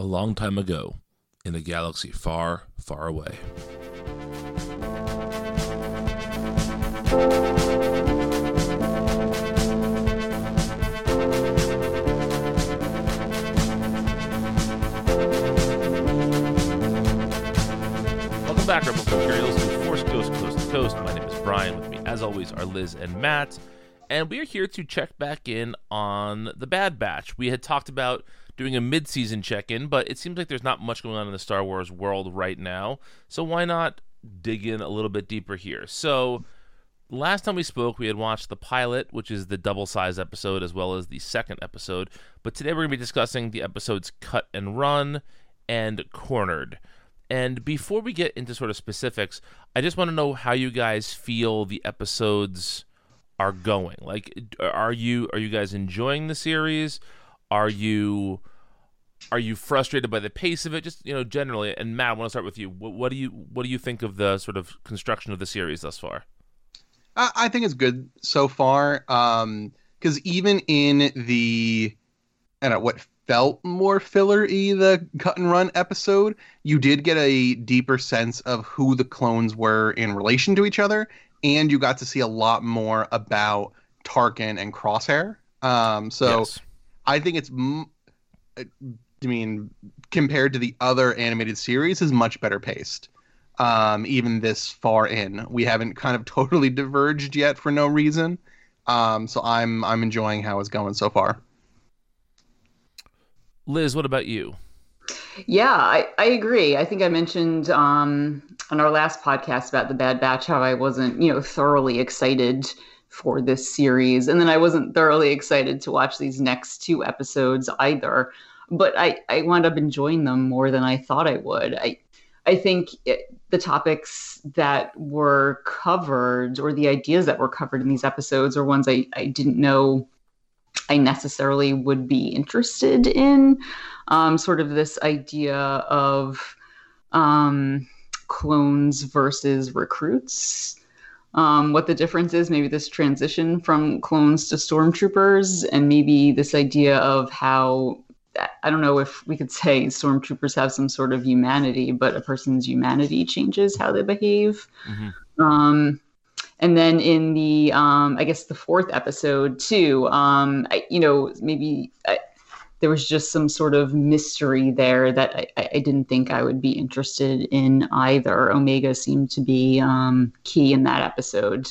a long time ago in a galaxy far, far away. Welcome back, Rebels and Imperials, to Force Ghost Coast to Coast. My name is Brian. With me, as always, are Liz and Matt. And we are here to check back in on the Bad Batch. We had talked about doing a mid-season check-in, but it seems like there's not much going on in the Star Wars world right now. So why not dig in a little bit deeper here? So last time we spoke, we had watched the pilot, which is the double-sized episode, as well as the second episode. But today we're going to be discussing the episodes Cut and Run and Cornered. And before we get into sort of specifics, I just want to know how you guys feel the episodes are going. Like, are you are you guys enjoying the series? Are you are you frustrated by the pace of it? Just you know, generally. And Matt, I want to start with you. What, what do you what do you think of the sort of construction of the series thus far? I, I think it's good so far. Um, because even in the, I don't know what felt more filler-y the cut and run episode, you did get a deeper sense of who the clones were in relation to each other, and you got to see a lot more about Tarkin and Crosshair. Um, so Yes. I think it's, m- I mean, compared to the other animated series, is much better paced. Um, even this far in, we haven't kind of totally diverged yet for no reason. Um, so I'm I'm enjoying how it's going so far. Liz, what about you? Yeah, I, I agree. I think I mentioned um, on our last podcast about the Bad Batch how I wasn't, you know, thoroughly excited for this series, and then I wasn't thoroughly excited to watch these next two episodes either. But I, I wound up enjoying them more than I thought I would. I I think it, the topics that were covered or the ideas that were covered in these episodes are ones I, I didn't know I necessarily would be interested in. Um, sort of this idea of um, clones versus recruits. Um, what the difference is, maybe this transition from clones to stormtroopers, and maybe this idea of how I don't know if we could say stormtroopers have some sort of humanity, but a person's humanity changes how they behave. Mhm. Um, and then in the, um, I guess the fourth episode too, um, I, you know, maybe I, there was just some sort of mystery there that I, I I didn't think I would be interested in either. Omega seemed to be um, key in that episode.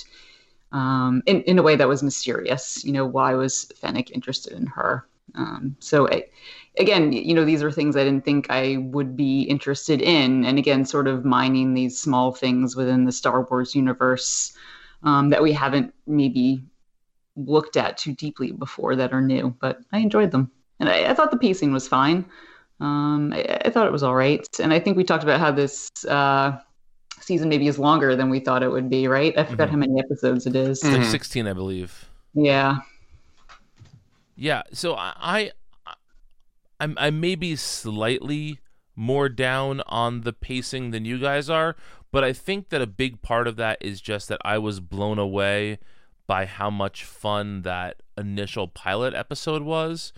Um, in, in a way that was mysterious, you know, why was Fennec interested in her? Um, so I, again, you know, these are things I didn't think I would be interested in. And again, sort of mining these small things within the Star Wars universe um, that we haven't maybe looked at too deeply before that are new. But I enjoyed them. And I, I thought the pacing was fine. Um, I, I thought it was all right. And I think we talked about how this uh, season maybe is longer than we thought it would be, right? I forgot Mhm. how many episodes it is. It's like Mhm. 16, I believe. Yeah. Yeah, so I, I I'm I may be slightly more down on the pacing than you guys are, but I think that a big part of that is just that I was blown away by how much fun that initial pilot episode was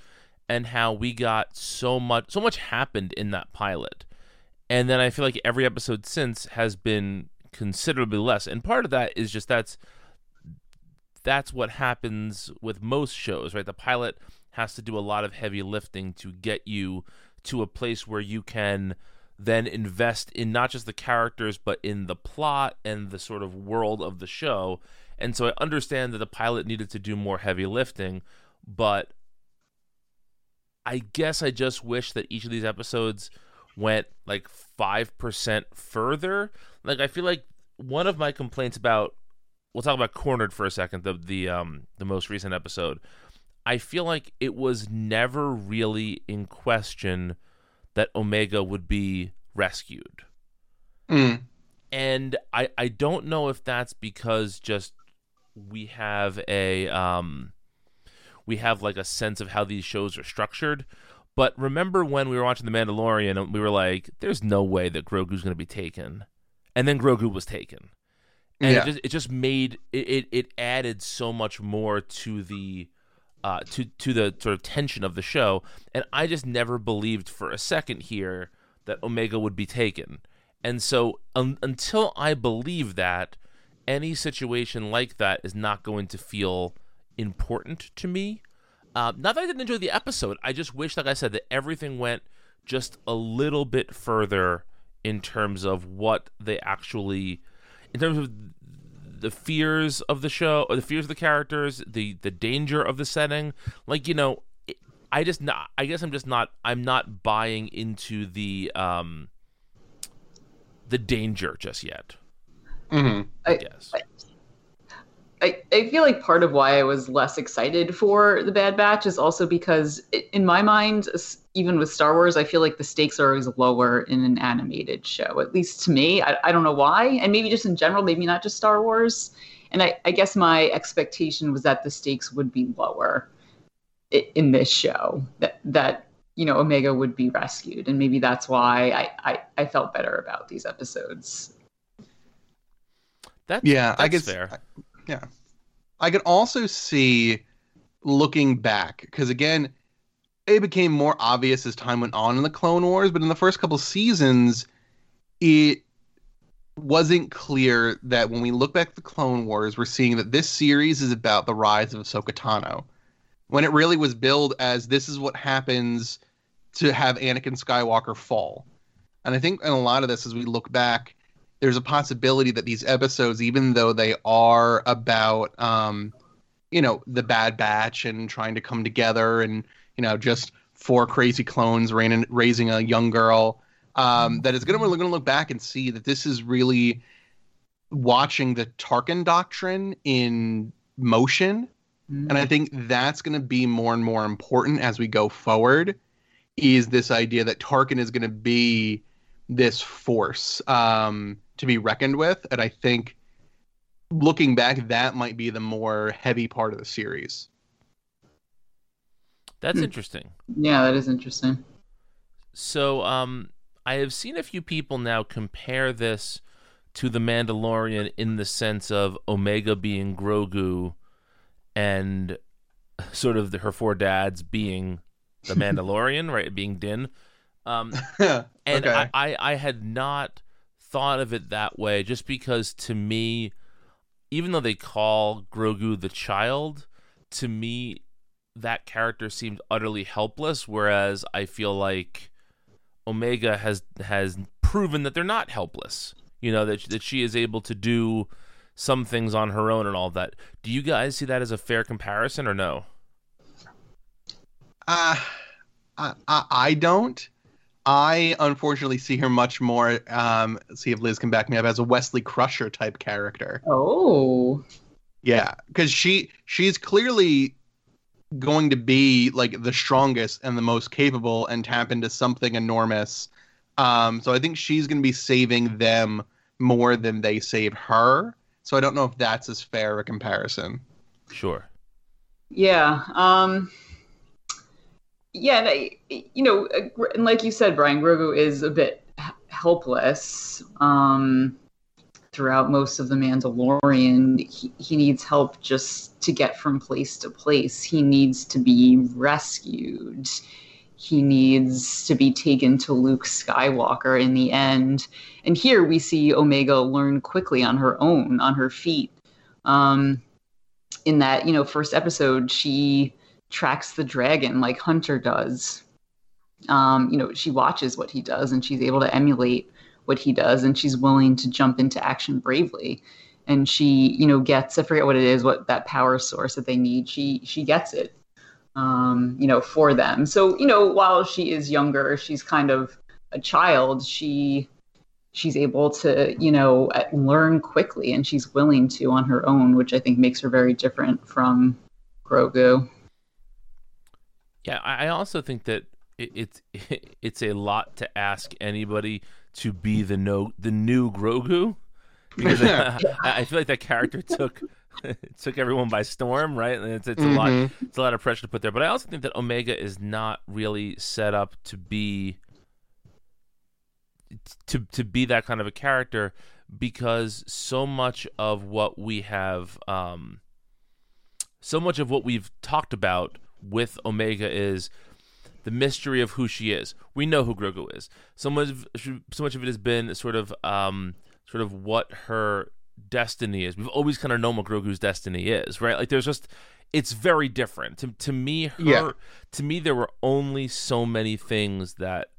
and how we got so much so much happened in that pilot. And then I feel like every episode since has been considerably less. And part of that is just that's that's what happens with most shows, right? The pilot has to do a lot of heavy lifting to get you to a place where you can then invest in not just the characters but in the plot and the sort of world of the show. And so I understand that the pilot needed to do more heavy lifting, but I guess I just wish that each of these episodes went like 5% further. Like I feel like one of my complaints about we'll talk about cornered for a second the the um the most recent episode. I feel like it was never really in question that omega would be rescued. Mm. and i i don't know if that's because just we have a um we have like a sense of how these shows are structured. But remember when we were watching the mandalorian and we were like there's no way that grogu's going to be taken. And then grogu was taken and Yeah. it just it just made it, it added so much more to the uh, to to the sort of tension of the show, and I just never believed for a second here that Omega would be taken. And so un- until I believe that, any situation like that is not going to feel important to me. Uh, not that I didn't enjoy the episode, I just wish, like I said, that everything went just a little bit further in terms of what they actually, in terms of the fears of the show, or the fears of the characters, the the danger of the setting. Like you know, it, I just not. I guess I'm just not. I'm not buying into the um the danger just yet. Mm-hmm. I, guess. I, I, I feel like part of why I was less excited for the Bad Batch is also because, in my mind, even with Star Wars, I feel like the stakes are always lower in an animated show, at least to me. I, I don't know why. And maybe just in general, maybe not just Star Wars. And I, I guess my expectation was that the stakes would be lower in this show, that, that you know, Omega would be rescued. And maybe that's why I, I, I felt better about these episodes. That's, yeah, that's I guess fair. Yeah. I could also see looking back, because again, it became more obvious as time went on in the Clone Wars, but in the first couple seasons, it wasn't clear that when we look back at the Clone Wars, we're seeing that this series is about the rise of Ahsoka Tano. When it really was billed as this is what happens to have Anakin Skywalker fall. And I think in a lot of this, as we look back, there's a possibility that these episodes, even though they are about, um, you know, the Bad Batch and trying to come together and, you know, just four crazy clones raising, raising a young girl, um, that is going to we're going to look back and see that this is really watching the Tarkin doctrine in motion. Mm-hmm. And I think that's going to be more and more important as we go forward. Is this idea that Tarkin is going to be this force um, to be reckoned with, and I think looking back, that might be the more heavy part of the series. That's hmm. interesting. Yeah, that is interesting. So, um, I have seen a few people now compare this to the Mandalorian in the sense of Omega being Grogu and sort of the, her four dads being the Mandalorian, right? Being Din. Um, and okay. I, I, I had not thought of it that way just because to me, even though they call Grogu the child, to me, that character seemed utterly helpless. Whereas I feel like Omega has has proven that they're not helpless. You know that that she is able to do some things on her own and all that. Do you guys see that as a fair comparison or no? Uh, I, I, I don't. I unfortunately see her much more. Um, see if Liz can back me up as a Wesley Crusher type character. Oh, yeah, because she she's clearly going to be like the strongest and the most capable and tap into something enormous. Um, so I think she's going to be saving them more than they save her. So I don't know if that's as fair a comparison. Sure. Yeah. Um yeah, and you know, uh, and like you said, Brian Grogu is a bit helpless um, throughout most of the Mandalorian. He, he needs help just to get from place to place. He needs to be rescued. He needs to be taken to Luke Skywalker in the end. And here we see Omega learn quickly on her own, on her feet. Um, in that, you know, first episode, she tracks the dragon like Hunter does. Um, you know, she watches what he does and she's able to emulate what he does and she's willing to jump into action bravely. And she, you know, gets I forget what it is, what that power source that they need. She she gets it. Um, you know, for them. So, you know, while she is younger, she's kind of a child, she she's able to, you know, learn quickly and she's willing to on her own, which I think makes her very different from Grogu. Yeah, I also think that it's it's a lot to ask anybody to be the no the new Grogu because I, I, feel like that character took took everyone by storm, right? And it's it's mm-hmm. a lot mm-hmm. it's a lot of pressure to put there. But I also think that Omega is not really set up to be to to be that kind of a character because so much of what we have um so much of what we've talked about with Omega is the mystery of who she is. We know who Grogu is. So much, of, so much of it has been sort of, um, sort of what her destiny is. We've always kind of known what Grogu's destiny is, right? Like there's just, it's very different. To to me, her, Yeah. to me, there were only so many things that,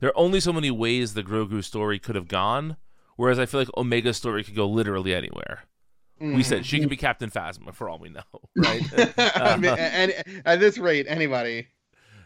there are only so many ways the Grogu story could have gone. Whereas I feel like Omega's story could go literally anywhere. We said she could be Captain Phasma for all we know, right? I mean, and, at this rate, anybody.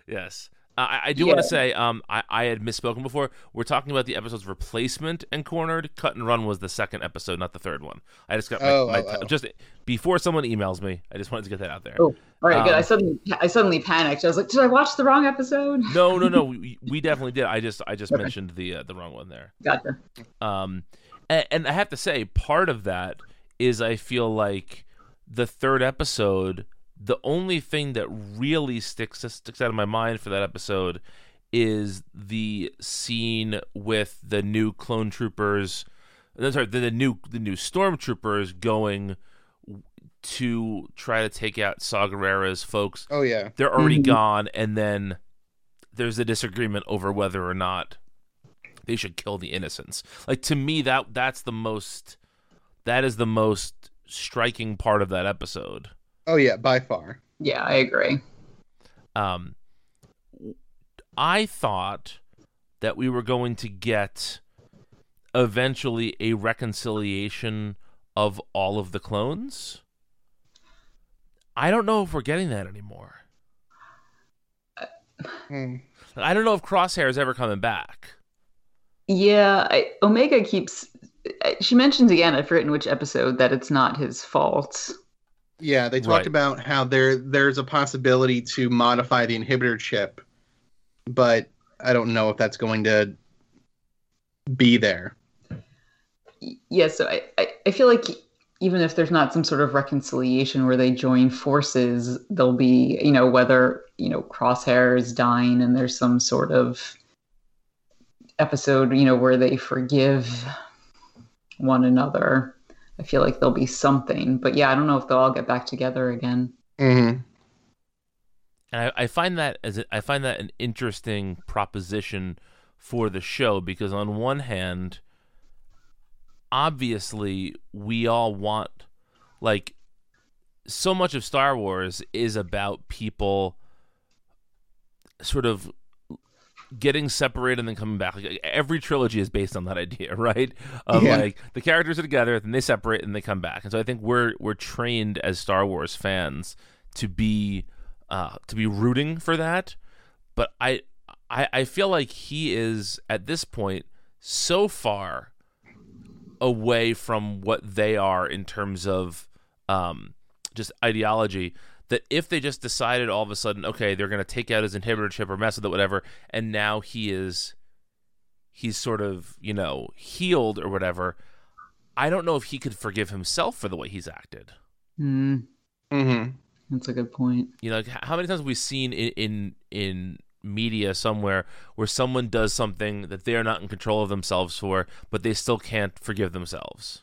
Yes. Uh, I, I do want to say um, I, I had misspoken before. We're talking about the episode's replacement and cornered. Cut and run was the second episode, not the third one. I just got my, Oh, my oh, oh. just before someone emails me. I just wanted to get that out there. Oh, all right, good. Um, I suddenly I suddenly panicked. I was like, did I watch the wrong episode? No, no, no. we, we definitely did. I just I just mentioned the uh, the wrong one there. Gotcha. Um, and, and I have to say, part of that is I feel like the third episode. The only thing that really sticks sticks out of my mind for that episode is the scene with the new clone troopers. no, Sorry, the, the new the new stormtroopers going to try to take out Saw Gerrera's folks Oh yeah. they're already Mhm. gone and then there's a disagreement over whether or not they should kill the innocents like to me that that's the most that is the most striking part of that episode Oh yeah, by far. Yeah, I agree. um i thought that we were going to get eventually a reconciliation of all of the clones i don't know if we're getting that anymore Hmm. i don't know if crosshair is ever coming back Yeah, I, Omega keeps. She mentions again. I've in which episode that it's not his fault. Yeah, they talked Right. about how there there's a possibility to modify the inhibitor chip, but I don't know if that's going to be there. Yeah, so I, I, I feel like even if there's not some sort of reconciliation where they join forces, there'll be, you know, whether, you know, Crosshair is dying and there's some sort of episode, you know, where they forgive one another. I feel like there'll be something. But yeah, I don't know if they'll all get back together again. Mm-hmm. and I, I find that as a, I find that an interesting proposition for the show because on one hand, obviously we all want like so much of Star Wars is about people sort of getting separated and then coming back. Like every trilogy is based on that idea, right? Of Yeah. like the characters are together, then they separate and they come back. And so I think we're we're trained as Star Wars fans to be uh, to be rooting for that. But I, I I feel like he is at this point so far away from what they are in terms of um, just ideology that if they just decided all of a sudden, okay, they're going to take out his inhibitor chip or mess with it, whatever, and now he is he's sort of you know healed or whatever. I don't know if he could forgive himself for the way he's acted. Hmm, Mm-hmm. that's a good point. You know, like how many times have we seen in, in in media somewhere where someone does something that they are not in control of themselves for, but they still can't forgive themselves?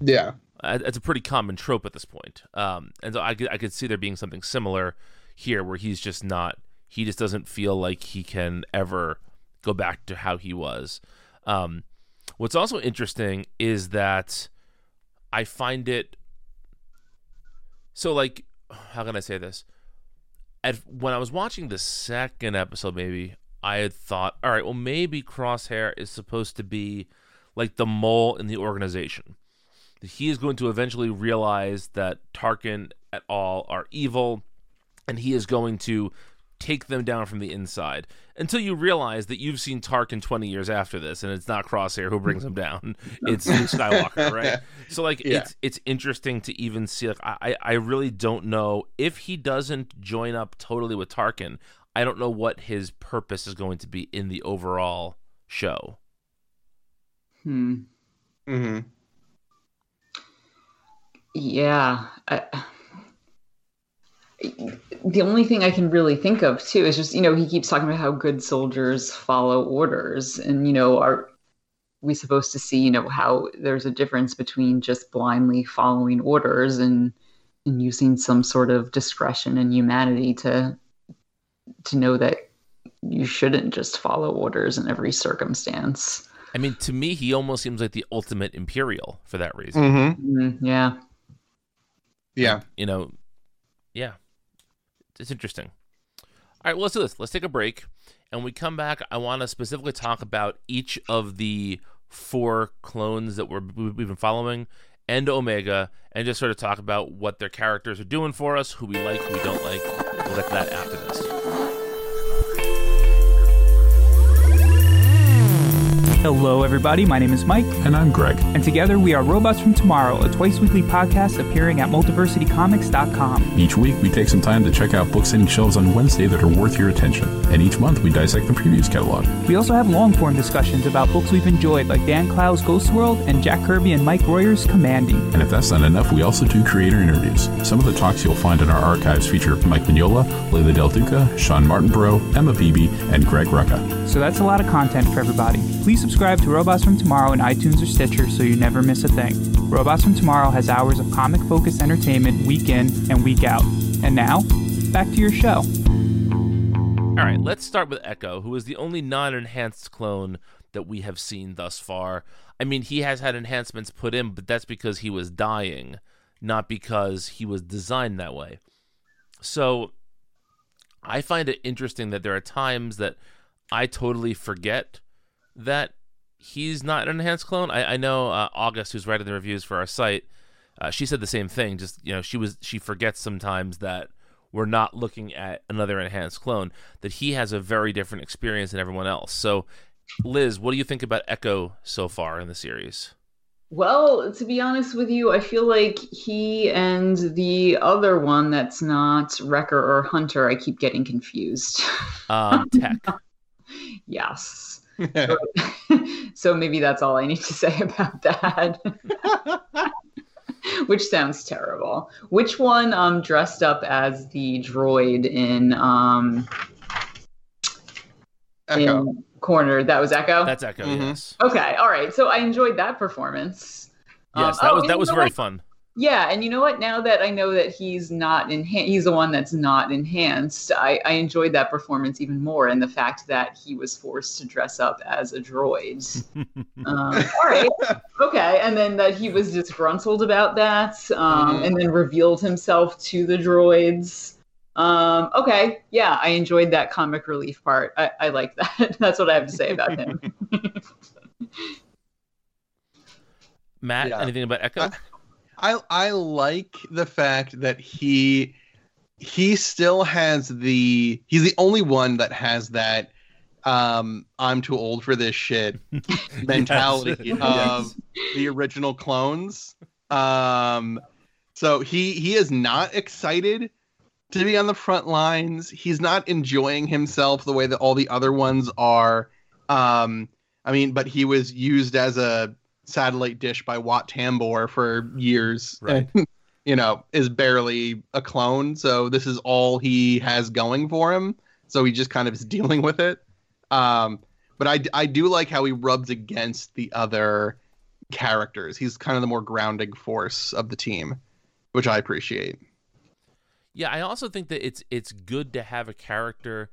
Yeah. Uh, It's a pretty common trope at this point. Um, and so I could, I could see there being something similar here where he's just not, he just doesn't feel like he can ever go back to how he was. Um, what's also interesting is that I find it so like how can I say this? At when I was watching the second episode, maybe I had thought, all right, well maybe Crosshair is supposed to be like the mole in the organization. That he is going to eventually realize that Tarkin et al are evil, and he is going to take them down from the inside. Until you realize that you've seen Tarkin 20 years after this, and it's not Crosshair who brings him down; it's Luke Skywalker, right? So like Yeah. it's it's interesting to even see. Like I I really don't know if he doesn't join up totally with Tarkin. I don't know what his purpose is going to be in the overall show. Hmm. Mm-hmm. Yeah. I, the only thing I can really think of too is just, you know, he keeps talking about how good soldiers follow orders. And, you know, are we supposed to see, you know, how there's a difference between just blindly following orders and, and using some sort of discretion and humanity to to know that you shouldn't just follow orders in every circumstance. I mean, to me, he almost seems like the ultimate Imperial for that reason. Mm-hmm. Mm, yeah. Yeah. You know, yeah, it's interesting. All right, well, let's do this. Let's take a break. And when we come back, I want to specifically talk about each of the four clones that we're, we've been following and Omega, and just sort of talk about what their characters are doing for us, who we like, who we don't like. We'll get to that after this. Hello, everybody. My name is Mike, And I'm Greg. and together we are Robots from Tomorrow, a twice weekly podcast appearing at multiversitycomics.com. Each week, we take some time to check out books hitting shelves on Wednesday that are worth your attention. And each month, we dissect the previous catalog. We also have long form discussions about books we've enjoyed, like Dan Clowes' Ghost World and Jack Kirby and Mike Royer's Kamandi. And if that's not enough, we also do creator interviews. Some of the talks you'll find in our archives feature Mike Mignola, Leila Del Duca, Shawn Martinbrough, Emma Beebe, and Greg Rucka. So that's a lot of content for everybody. Please subscribe to Robots from Tomorrow in iTunes or Stitcher so you never miss a thing. Robots from Tomorrow has hours of comic focused entertainment week in and week out. And now, back to your show. All right, let's start with Echo, who is the only non enhanced clone that we have seen thus far. I mean, he has had enhancements put in, but that's because he was dying, not because he was designed that way. So I find it interesting that there are times that I totally forget that he's not an enhanced clone. I, I know uh, August, who's writing the reviews for our site, uh, she said the same thing. Just you know, she was she forgets sometimes that we're not looking at another enhanced clone. That he has a very different experience than everyone else. So, Liz, what do you think about Echo so far in the series? Well, to be honest with you, I feel like he and the other one that's not Wrecker or Hunter, I keep getting confused. Um, tech. yes. so maybe that's all I need to say about that. Which sounds terrible. Which one um dressed up as the droid in um Echo. in corner? That was Echo? That's Echo. Mhm. Yes. okay, all right. So I enjoyed that performance. Um, Yes, that oh, was and that was very what? fun. Yeah, and you know what? Now that I know that he's not enhanced, he's the one that's not enhanced. I, I enjoyed that performance even more, and the fact that he was forced to dress up as a droid. um, all right, okay, and then that he was disgruntled about that, um, Mhm. and then revealed himself to the droids. Um, okay, yeah, I enjoyed that comic relief part. I, I like that. that's what I have to say about him. Matt, Yeah. anything about Echo? I I like the fact that he he still has the he's the only one that has that um I'm too old for this shit mentality Yes. of the original clones. Um so he he is not excited to be on the front lines. He's not enjoying himself the way that all the other ones are. Um I mean, but he was used as a satellite dish by Wat Tambor for years. Right. And, you know, is barely a clone. So this is all he has going for him. So he just kind of is dealing with it. Um, but I, I do like how he rubs against the other characters. He's kind of the more grounding force of the team, which I appreciate. Yeah, I also think that it's it's good to have a character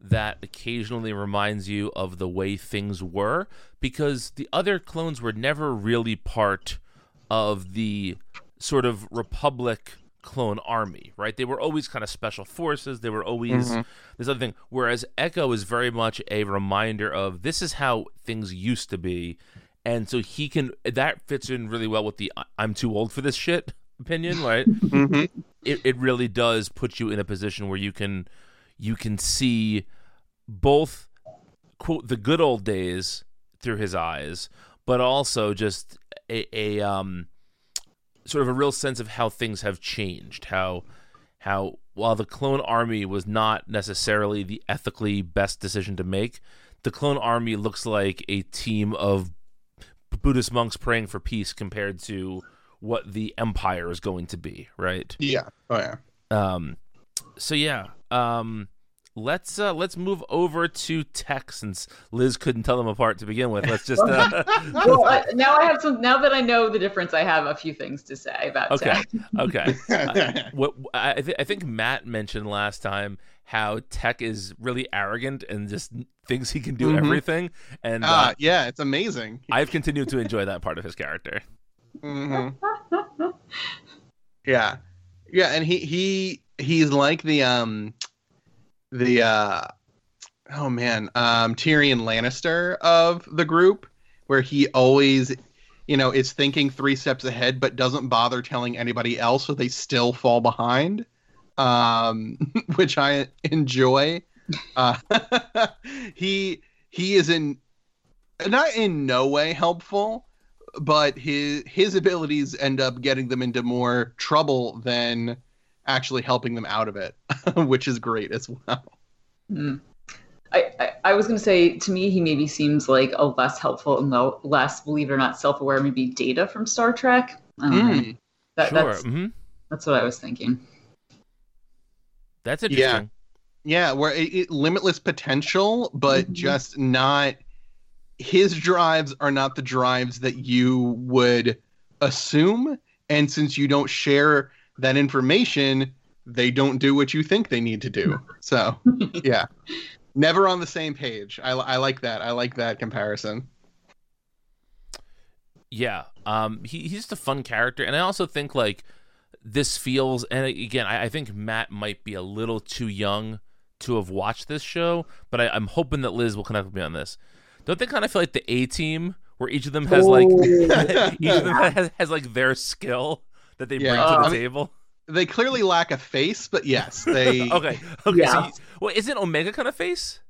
that occasionally reminds you of the way things were because the other clones were never really part of the sort of republic clone army, right? They were always kind of special forces. They were always Mhm. this other thing. Whereas Echo is very much a reminder of this is how things used to be. And so he can that fits in really well with the "I- I'm too old for this shit opinion, right? Mm-hmm. it, it really does put you in a position where you can you can see both quote the good old days through his eyes but also just a, a um sort of a real sense of how things have changed how how while the clone army was not necessarily the ethically best decision to make the clone army looks like a team of buddhist monks praying for peace compared to what the empire is going to be right Yeah. Oh yeah. um, so yeah, um, let's uh let's move over to tech since Liz couldn't tell them apart to begin with. Let's just uh well, I, now I have some. Now that I know the difference, I have a few things to say about Okay. tech. Okay. Uh, what I, th- I think Matt mentioned last time how Tech is really arrogant and just thinks he can do Mhm. everything, and uh, Ah, yeah, it's amazing. I've continued to enjoy that part of his character. hmm yeah, yeah, and he he he's like the um the uh oh man um Tyrion Lannister of the group, where he always you know is thinking three steps ahead but doesn't bother telling anybody else, so they still fall behind, um, which I enjoy. Uh, he he is in not in no way helpful but his his abilities end up getting them into more trouble than actually helping them out of it, which is great as well. Mm. I, I, I was going to say, to me, he maybe seems like a less helpful and lo- less, believe it or not, self aware, maybe data from Star Trek. I. Mm. That, sure, that's, hmm that's what I was thinking. that's interesting. Yeah, yeah where it, it, limitless potential, but Mhm. just not his drives are not the drives that you would assume, and since you don't share that information, they don't do what you think they need to do. So, yeah, never on the same page. I, I like that. I like that comparison. Yeah, um, he, he's just a fun character, and I also think like this feels. And again, I, I think Matt might be a little too young to have watched this show, but I, I'm hoping that Liz will connect with me on this. Don't they kind of feel like the A team, where each of them has like each of them has, has like their skill that they Yeah. bring to the I mean- table? they clearly lack a face, but yes, they. okay, okay. So, you, well, isn't Omega kind of face?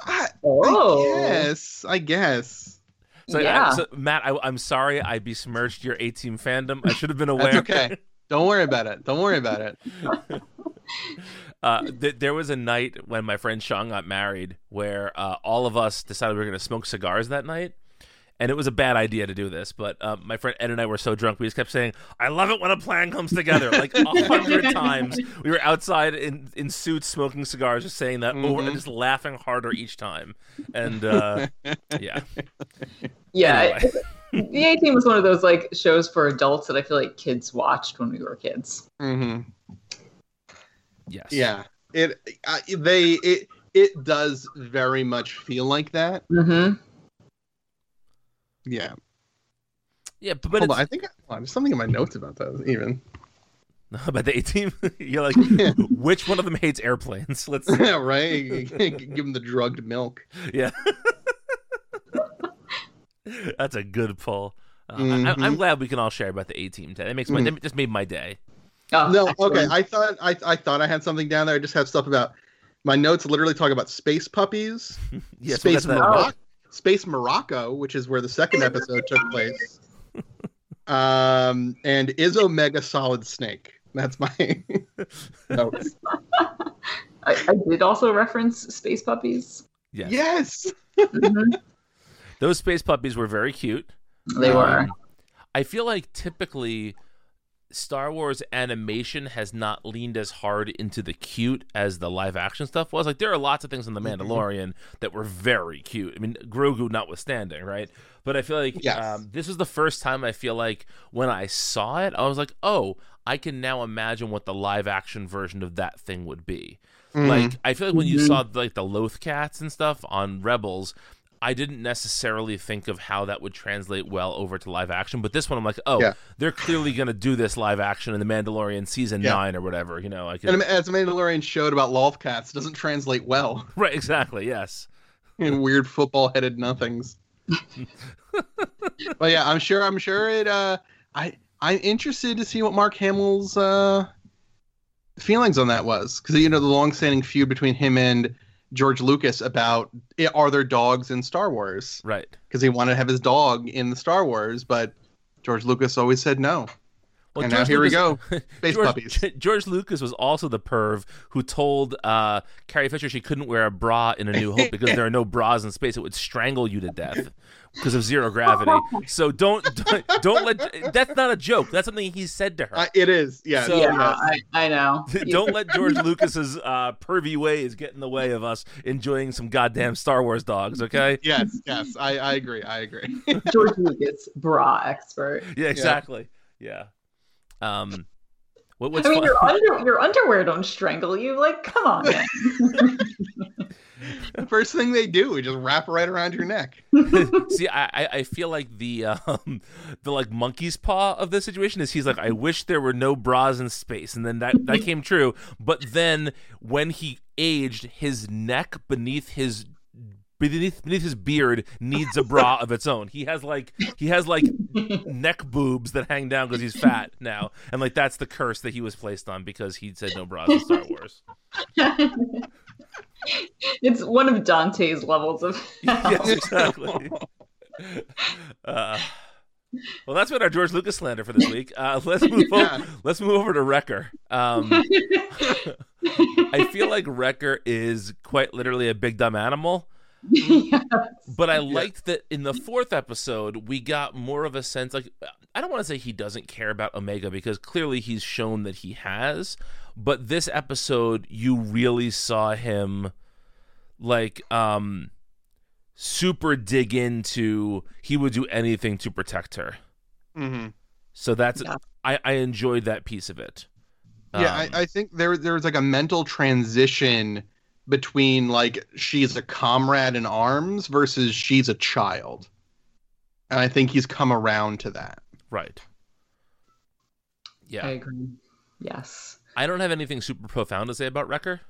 I, Oh. I guess. I guess. So, I- yeah. so Matt, I, I'm sorry I besmirched your A team fandom. I should have been aware. That's okay. Don't worry about it. Don't worry about it. Uh, th- there was a night when my friend Sean got married where uh, all of us decided we were going to smoke cigars that night. And it was a bad idea to do this, but uh, my friend Ed and I were so drunk, we just kept saying, "I love it when a plan comes together." Like a hundred times, we were outside in, in suits smoking cigars, just saying that over and just laughing harder each time. And uh, yeah, Yeah. Anyway. the A Team was one of those like shows for adults that I feel like kids watched when we were kids. hmm yes, Yeah. It. I, they. It. It does very much feel like that. Mm-hmm. Yeah. yeah. But, but Hold on. I think hold on, there's something in my notes about that. Even. about the A team, you're like, Yeah. which one of them hates airplanes? Let's yeah. Right. Give them the drugged milk. Yeah. That's a good pull. Uh, I, Mhm. I'm glad we can all share about the A team today. That makes my Mm. that just made my day. Oh, no. excellent. Okay. I thought. I. I thought I had something down there. I just have stuff about. My notes literally talk about space puppies. Yes, we got Space that. Morocco, Space Morocco, which is where the second episode took place. Um, and is Omega Solid Snake? That's my notes. I, I did also reference Space Puppies. Yes. Yes. Mhm. Those space puppies were very cute. They were. Um, I feel like typically Star Wars animation has not leaned as hard into the cute as the live action stuff was. Like there are lots of things in The Mm-hmm. Mandalorian that were very cute. I mean, Grogu notwithstanding, right? But I feel like Yes. um, this was the first time I feel like when I saw it, I was like, oh, I can now imagine what the live action version of that thing would be. Mm-hmm. Like I feel like when you Mhm. saw like the Loth cats and stuff on Rebels, I didn't necessarily think of how that would translate well over to live action. But this one, I'm like, oh, Yeah. they're clearly gonna do this live action in the Mandalorian season Yeah. nine or whatever. You know, like and as the Mandalorian showed about Loth cats, doesn't translate well right, exactly, yes. in weird football-headed nothings. but yeah, I'm sure. I'm sure it. Uh, I I'm interested to see what Mark Hamill's uh feelings on that was because you know the long-standing feud between him and George Lucas about eh, are there dogs in Star Wars Right. because he wanted to have his dog in the Star Wars, but George Lucas always said no. Well, and now here we go. Space George, puppies. George Lucas was also the perv who told uh, Carrie Fisher she couldn't wear a bra in A New Hope because there are no bras in space. It would strangle you to death because of zero gravity. So don't don't, don't let. That's not a joke. That's something he said to her. Uh, it is. Yeah. So- yeah, yes. I, I know. Don't let George Lucas's uh, pervy ways get in the way of us enjoying some goddamn Star Wars dogs. Okay? Yes. Yes. I, I agree. I agree. George Lucas, bra expert. Yeah, exactly. Yeah. Um, what, what's I mean, fun- your under your underwear don't strangle you. Like, come on, man. the first thing they do is just wrap right around your neck. See, I, I- I feel like the um, the like monkey's paw of this situation is he's like, I wish there were no bras in space, and then that that came true. But then when he aged, his neck beneath his beneath beneath his beard needs a bra of its own. He has like he has like neck boobs that hang down because he's fat now, and like that's the curse that he was placed on because he said no bras in Star Wars. it's one of Dante's levels of. yes, exactly. Uh, well, that's been our George Lucas slander for this week. Uh, let's move. Yeah. Over, let's move over to Wrecker. Um, I feel like Wrecker is quite literally a big dumb animal, Yes. but I liked that in the fourth episode we got more of a sense. Like, I don't want to say he doesn't care about Omega because clearly he's shown that he has. But this episode, you really saw him like um super dig into he would do anything to protect her hmm so that's Yeah. I, I enjoyed that piece of it Yeah, Um, I, I think there there was like a mental transition between like she's a comrade in arms versus she's a child, and I think he's come around to that. right yeah I agree. Yes. I don't have anything super profound to say about Wrecker.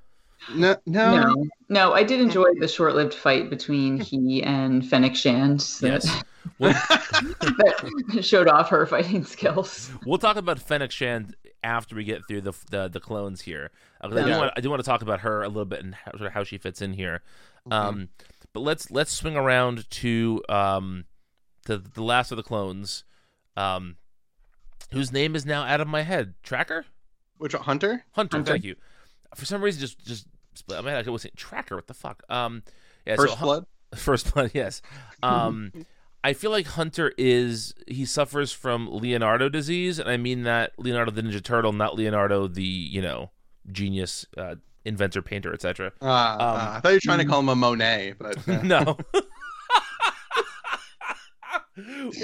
No, no, No, no, I did enjoy the short-lived fight between he and Fennec Shand. That, Yes. Well, that showed off her fighting skills. we'll talk about Fennec Shand after we get through the the, the clones here. Uh, 'cause I, do want, I do want to talk about her a little bit and how, sort of how she fits in here. Mm-hmm. Um, but let's let's swing around to um, the the last of the clones, um, whose name is now out of my head. Tracker, which Hunter? Hunter. Hunter. Thank you. For some reason, just just split. I mean, I was saying Tracker. What the fuck? Um, yeah. First so, Hun- blood. First blood, yes. Um, I feel like Hunter is he suffers from Leonardo disease, and I mean that Leonardo the Ninja Turtle, not Leonardo the you know genius uh, inventor, painter, etc. Uh, uh, I thought you were trying to call him a Monet, but uh, No.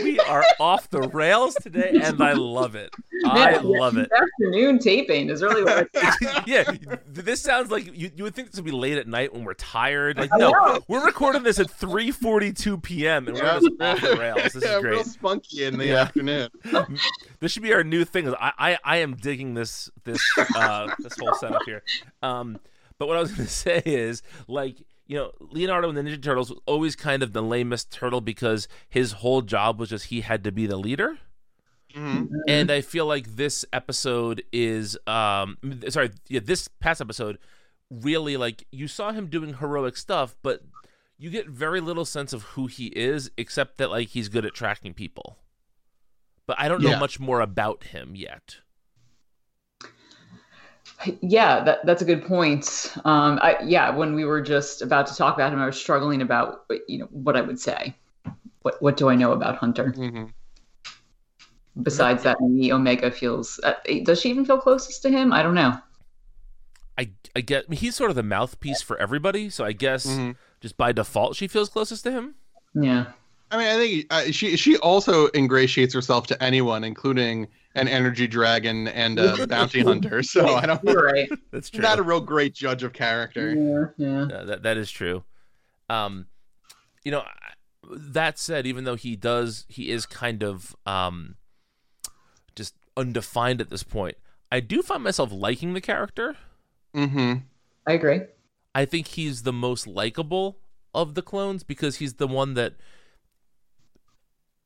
we are off the rails today, and I love it. I Man, love it. Afternoon taping is really what it's yeah, this sounds like you, you would think this would be late at night when we're tired. Like, no, we're recording this at 3:42 p.m. and we're just off the rails. This yeah, is great. real spunky in the Yeah. afternoon. This should be our new thing. I I, I am digging this this uh, this whole setup here. Um, but what I was going to say is like you know Leonardo and the Ninja Turtles was always kind of the lamest turtle because his whole job was just he had to be the leader. Mhm. And I feel like this episode is um sorry, yeah, this past episode really like you saw him doing heroic stuff, but you get very little sense of who he is except that like he's good at tracking people. But I don't know Yeah. much more about him yet. Yeah, that, that's a good point. Um, I, yeah, when we were just about to talk about him, I was struggling about you know what I would say. What what do I know about Hunter? Mhm. Besides that, maybe Omega feels. Uh, does she even feel closest to him? I don't know. I I get I mean, he's sort of the mouthpiece for everybody, so I guess Mhm. just by default she feels closest to him. Yeah. I mean, I think uh, she she also ingratiates herself to anyone, including an energy dragon and a bounty hunter. So I don't. You're right. That's true. Not a real great judge of character. Yeah, yeah. Uh, that that is true. Um, you know, that said, even though he does, he is kind of um, just undefined at this point. I do find myself liking the character. Mm-hmm. I agree. I think he's the most likable of the clones because he's the one that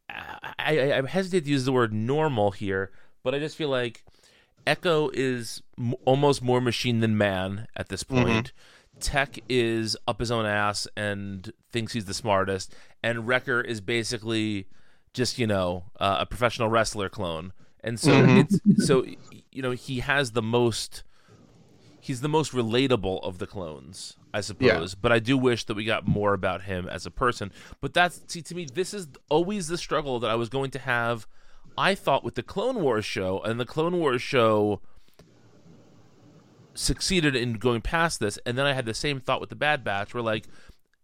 I, I, I hesitate to use the word normal here, but I just feel like Echo is m- almost more machine than man at this point. Tech is up his own ass and thinks he's the smartest, and Wrecker is basically just you know uh, a professional wrestler clone and so Mhm. it's so you know he has the most he's the most relatable of the clones i suppose but i do wish that we got more about him as a person. But that's see to me this is always the struggle that i was going to have i thought with the clone wars show and the clone wars show succeeded in going past this and then i had the same thought with the bad batch where like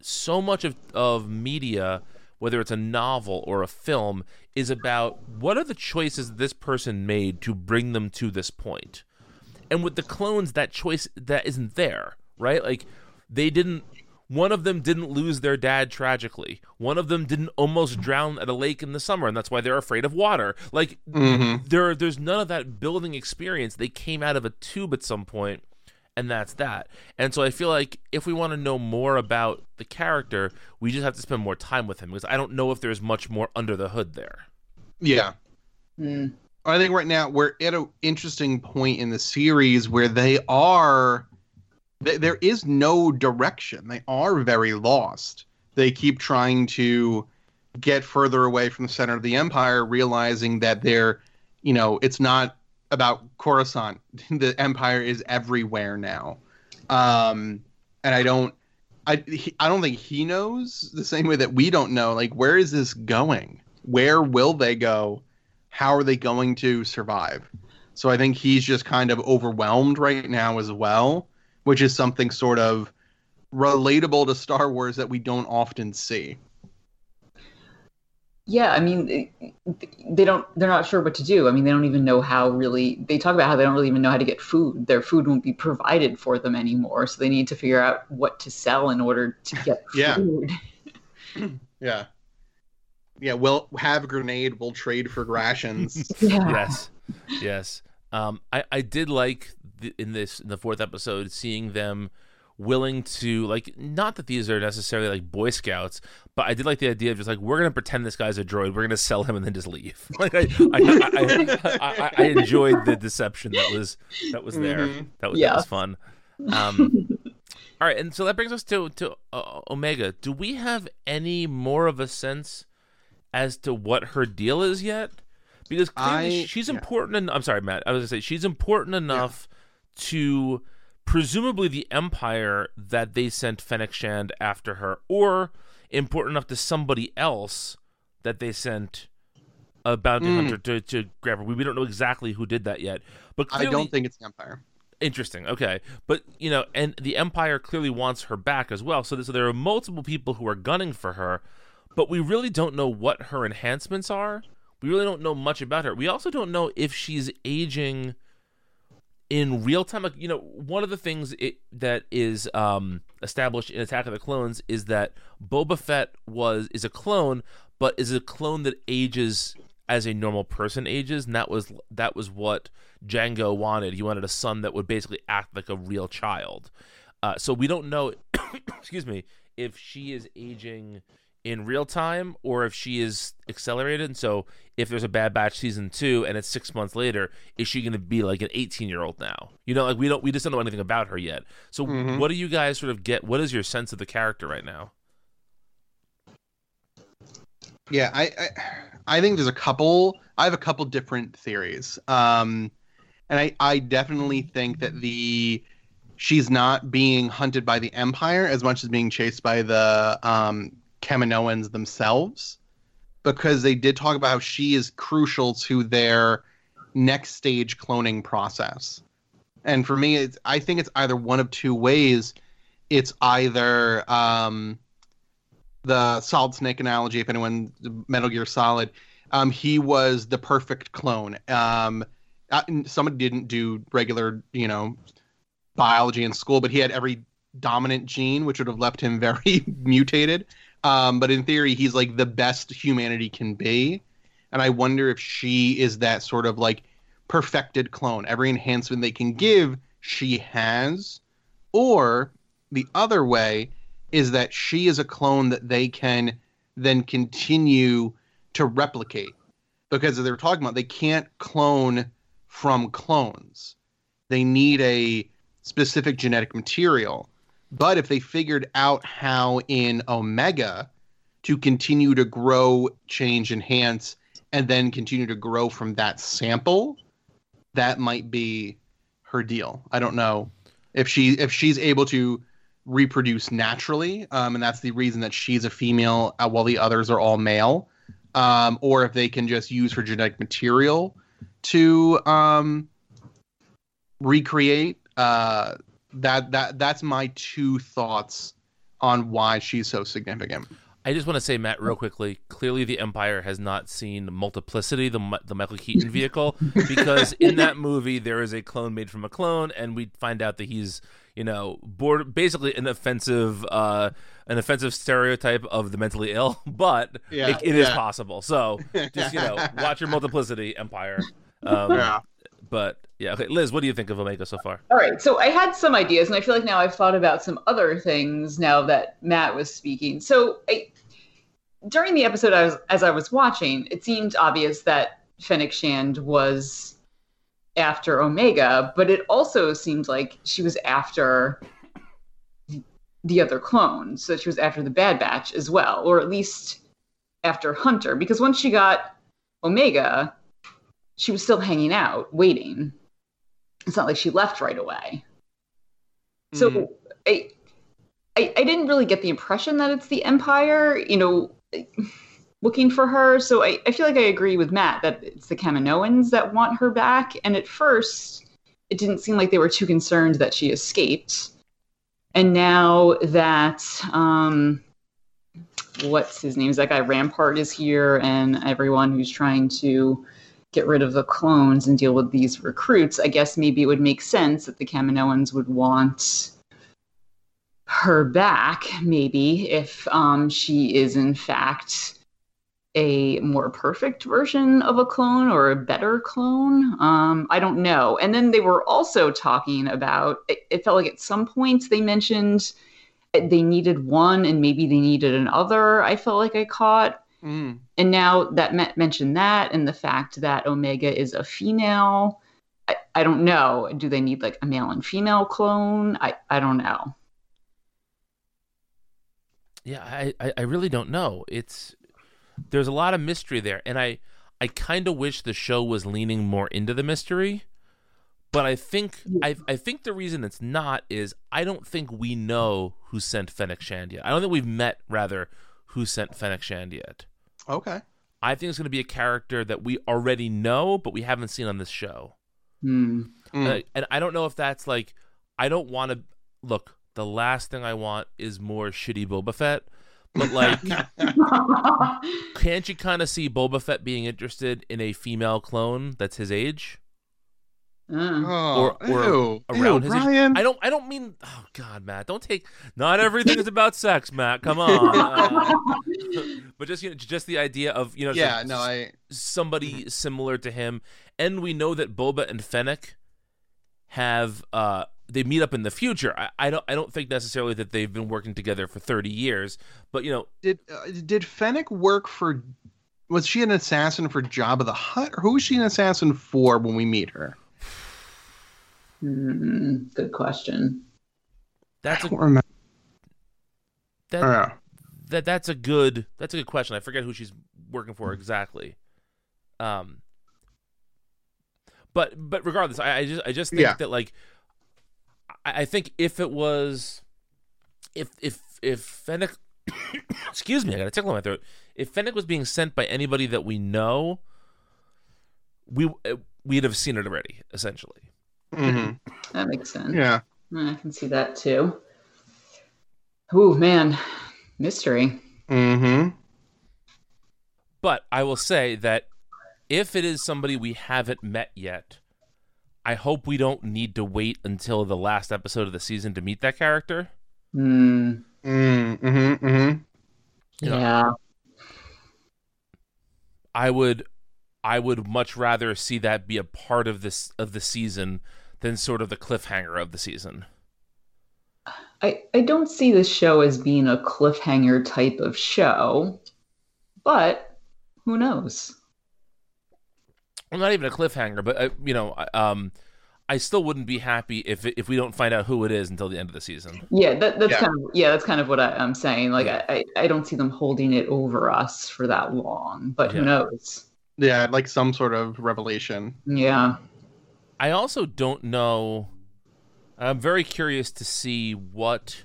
so much of, of media whether it's a novel or a film is about what are the choices this person made to bring them to this point and with the clones that choice that isn't there right like they didn't one of them didn't lose their dad tragically one of them didn't almost drown at a lake in the summer and that's why they're afraid of water like Mhm. there there's none of that building experience they came out of a tube at some point and that's that and so i feel like if we want to know more about the character we just have to spend more time with him because i don't know if there's much more under the hood there Yeah. Hmm. I think right now we're at an interesting point in the series where they are. th- There is no direction. They are very lost. They keep trying to get further away from the center of the empire, realizing that they're, you know, it's not about Coruscant. The empire is everywhere now, um, and I don't. I, he, I don't think he knows the same way that we don't know. Like, where is this going? Where will they go? How are they going to survive? So I think he's just kind of overwhelmed right now as well, which is something sort of relatable to Star Wars that we don't often see. Yeah, I mean, they don't. They're not sure what to do. I mean, they don't even know how really. They talk about how they don't really even know how to get food. Their food won't be provided for them anymore, so they need to figure out what to sell in order to get Yeah. food. Yeah. Yeah, we'll have a grenade, we'll trade for rations. Yeah. yes yes um i i did like the, in this in the fourth episode seeing them willing to like not that these are necessarily like boy scouts but i did like the idea of just like we're gonna pretend this guy's a droid we're gonna sell him and then just leave like i i, I, I, I, I enjoyed the deception that was that was there Mhm. that was that was fun um all right and so that brings us to to uh, omega do we have any more of a sense as to what her deal is yet because clearly I- she's yeah. important. En- I'm sorry, Matt. I was gonna say she's important enough to presumably the Empire that they sent Fennec Shand after her, or important enough to somebody else that they sent a bounty Mm. hunter to, to grab her. We, we don't know exactly who did that yet, but I don't think it's the Empire. interesting. Okay, but you know, and the Empire clearly wants her back as well. So, so there are multiple people who are gunning for her, but we really don't know what her enhancements are. We really don't know much about her. We also don't know if she's aging in real time. Like, you know, one of the things it, that is um, established in Attack of the Clones is that Boba Fett was is a clone, but is a clone that ages as a normal person ages, and that was that was what Jango wanted. He wanted a son that would basically act like a real child. Uh, so we don't know, excuse me, if she is aging in real time or if she is accelerated. And so if there's a Bad Batch season two and it's six months later, is she going to be like an 18 year old now? You know, like we don't, we just don't know anything about her yet. So Mhm. what do you guys sort of get? What is your sense of the character right now? Yeah, I, I I think there's a couple. I have a couple different theories. Um, and I I definitely think that the she's not being hunted by the Empire as much as being chased by the um Kaminoans themselves, because they did talk about how she is crucial to their next stage cloning process. And for me, it's I think it's either one of two ways. It's either um, the Solid Snake analogy, if anyone Metal Gear Solid, um, he was the perfect clone. Um, uh, somebody didn't do regular, you know, biology in school, but he had every dominant gene, which would have left him very mutated. Um, but in theory, he's like the best humanity can be. And I wonder if she is that sort of like perfected clone. Every enhancement they can give, she has. Or the other way is that she is a clone that they can then continue to replicate. Because as they were talking about, they can't clone from clones. They need a specific genetic material. But if they figured out how in Omega to continue to grow, change, enhance, and then continue to grow from that sample, that might be her deal. I don't know if she if she's able to reproduce naturally, um, and that's the reason that she's a female uh, while the others are all male, um, or if they can just use her genetic material to um, recreate. Uh, that that that's my two thoughts on why she's so significant. I just want to say, Matt, real quickly. Clearly, the Empire has not seen Multiplicity, the the Michael Keaton vehicle, because in that movie there is a clone made from a clone, and we find out that he's, you know, board, basically an offensive, uh, an offensive stereotype of the mentally ill. But Yeah, it, it is yeah. possible. So just you know, watch your Multiplicity, Empire. Um, Yeah. But yeah, okay, Liz, what do you think of Omega so far? All right, so I had some ideas, and I feel like now I've thought about some other things now that Matt was speaking. So I, during the episode, I was as I was watching, it seemed obvious that Fennec Shand was after Omega, but it also seemed like she was after the other clone. So she was after the Bad Batch as well, or at least after Hunter, because once she got Omega, she was still hanging out, waiting it's not like she left right away. So Mhm. I, I I didn't really get the impression that it's the Empire, you know, looking for her. So I, I feel like I agree with Matt that it's the Kaminoans that want her back. And at first, it didn't seem like they were too concerned that she escaped. And now that um, what's his name? Is that guy Rampart is here, and everyone who's trying to get rid of the clones and deal with these recruits, I guess maybe it would make sense that the Kaminoans would want her back, maybe, if um, she is in fact a more perfect version of a clone or a better clone. Um, I don't know. And then they were also talking about, it, it felt like at some points they mentioned they needed one and maybe they needed another. I felt like I caught Mm. and now that me- mentioned that and the fact that omega is a female I, I don't know do they need like a male and female clone i, I don't know Yeah, I, I, I really don't know. It's there's a lot of mystery there, and I I kind of wish the show was leaning more into the mystery. But I think I I think the reason it's not is I don't think we know who sent Fennec Shand yet. I don't think we've met rather who sent Fennec Shand yet. Okay. I think it's going to be a character that we already know, but we haven't seen on this show. Mm. Uh, and I don't know if that's like I don't want to look. The last thing I want is more shitty Boba Fett, but like, can't you kind of see Boba Fett being interested in a female clone that's his age? Uh, Oh, or- or ew. around Ew, his age- Ryan. I don't. I don't mean. Oh God, Matt, don't take. Not everything is about sex, Matt. Come on. Uh, but just you know, just the idea of you know, yeah, some- no, I. somebody similar to him, and we know that Boba and Fennec have uh they meet up in the future. I, I don't I don't think necessarily that they've been working together for thirty years, but you know, Did uh, did Fennec work for? Was she an assassin for Jabba the Hutt, or who was she an assassin for when we meet her? Hmm, good question that's I a don't remember. that, Yeah. that that's a good that's a good question. I forget who she's working for exactly. Um but but regardless, I, I just I just think Yeah. that like I, I think if it was if if if Fennec excuse me, I got a tickle in my throat. If Fennec was being sent by anybody that we know, we uh, we'd have seen it already, essentially. Mhm. that makes sense Yeah. i can see that too oh man mystery Mm-hmm. But I will say that if it is somebody we haven't met yet, I hope we don't need to wait until the last episode of the season to meet that character. Hmm. Mm-hmm. Mm-hmm. Yeah. yeah I would I would much rather see that be a part of this of the season than sort of the cliffhanger of the season. I, I don't see this show as being a cliffhanger type of show, but who knows? Well, not even a cliffhanger, but uh, you know, I- um, I still wouldn't be happy if if we don't find out who it is until the end of the season. Yeah, that, that's Yeah. kind of yeah, that's kind of what I, I'm saying. Like I, I, I don't see them holding it over us for that long, but Yeah. who knows? Yeah, like some sort of revelation. Yeah. I also don't know. I'm very curious to see what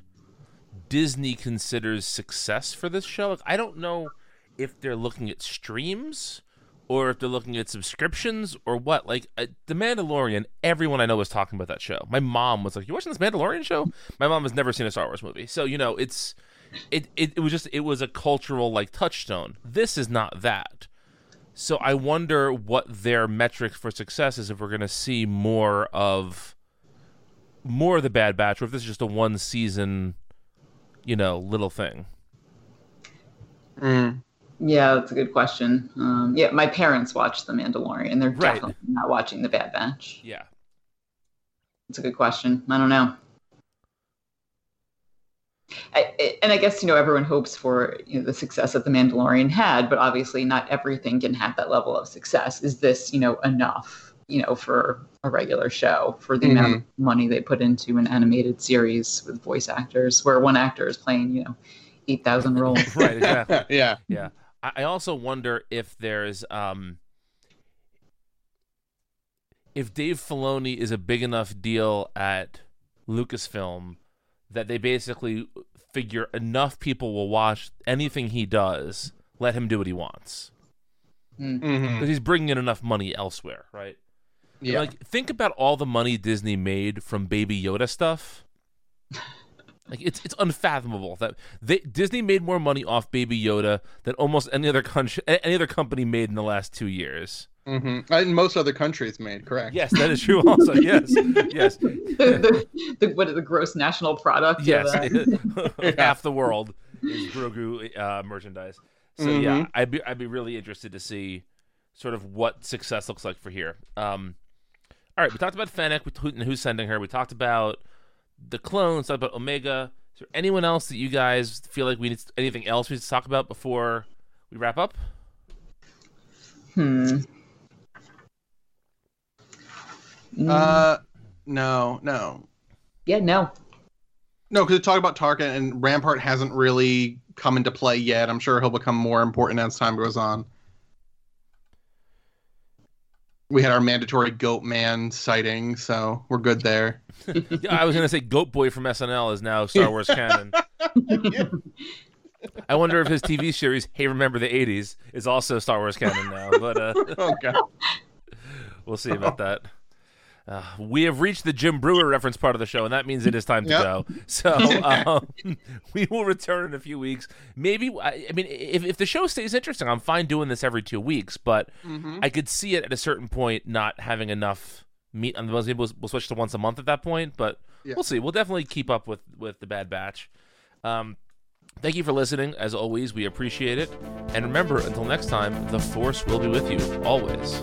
Disney considers success for this show. Like, I don't know if they're looking at streams or if they're looking at subscriptions or what. Like uh, The Mandalorian, everyone I know was talking about that show. My mom was like, "You watching this Mandalorian show?" My mom has never seen a Star Wars movie, so you know it's it, it, it was just it was a cultural like touchstone. This is not that. So I wonder what their metric for success is if we're going to see more of more of the Bad Batch, or if this is just a one season, you know, little thing. Mm. Yeah, that's a good question. Um, yeah, my parents watch The Mandalorian. They're Right. definitely not watching The Bad Batch. Yeah. It's a good question. I don't know. I, I- and I guess you know everyone hopes for you know, the success that the Mandalorian had, but obviously not everything can have that level of success. Is this you know enough you know for a regular show for the amount of money they put into an animated series with voice actors, where one actor is playing you know eight thousand roles? Right. Exactly. yeah. Yeah. I I also wonder if there's um if Dave Filoni is a big enough deal at Lucasfilm that they basically figure enough people will watch anything he does, let him do what he wants. hmm Because he's bringing in enough money elsewhere, right? Yeah. Like, think about all the money Disney made from Baby Yoda stuff. Like, it's it's unfathomable that they Disney made more money off Baby Yoda than almost any other country, any other company made in the last two years. Hmm And most other countries made correct. Yes, that is true. Also, yes, yes, the, the, the, what is the gross national product? of yes. that? Half the world is Grogu uh, merchandise. So yeah, I'd be I'd be really interested to see sort of what success looks like for here. Um, all right, we talked about Fennec we t- and who's sending her. We talked about the clones. Talked about Omega. Is there anyone else that you guys feel like we need anything else we need to talk about before we wrap up? Hmm. Mm, Uh, no, no, yeah, no. no. Because talk about Tarkin and Rampart hasn't really come into play yet. I'm sure he'll become more important as time goes on. We had our mandatory Goat Man sighting, so we're good there. I was gonna say Goat Boy from SNL is now Star Wars canon. I wonder if his TV series Hey Remember the '80s is also Star Wars canon now, but uh, Oh god. we'll see about that. Uh, we have reached the Jim Breuer reference part of the show, and that means it is time to Yep. go. So um, we will return in a few weeks. Maybe I, I mean, if if the show stays interesting, I'm fine doing this every two weeks. But Mhm. I could see it at a certain point not having enough meat on the bones. Maybe we'll, we'll switch to once a month at that point. But Yeah. we'll see. We'll definitely keep up with with the Bad Batch. Um, thank you for listening. As always, we appreciate it. And remember, until next time, the Force will be with you always.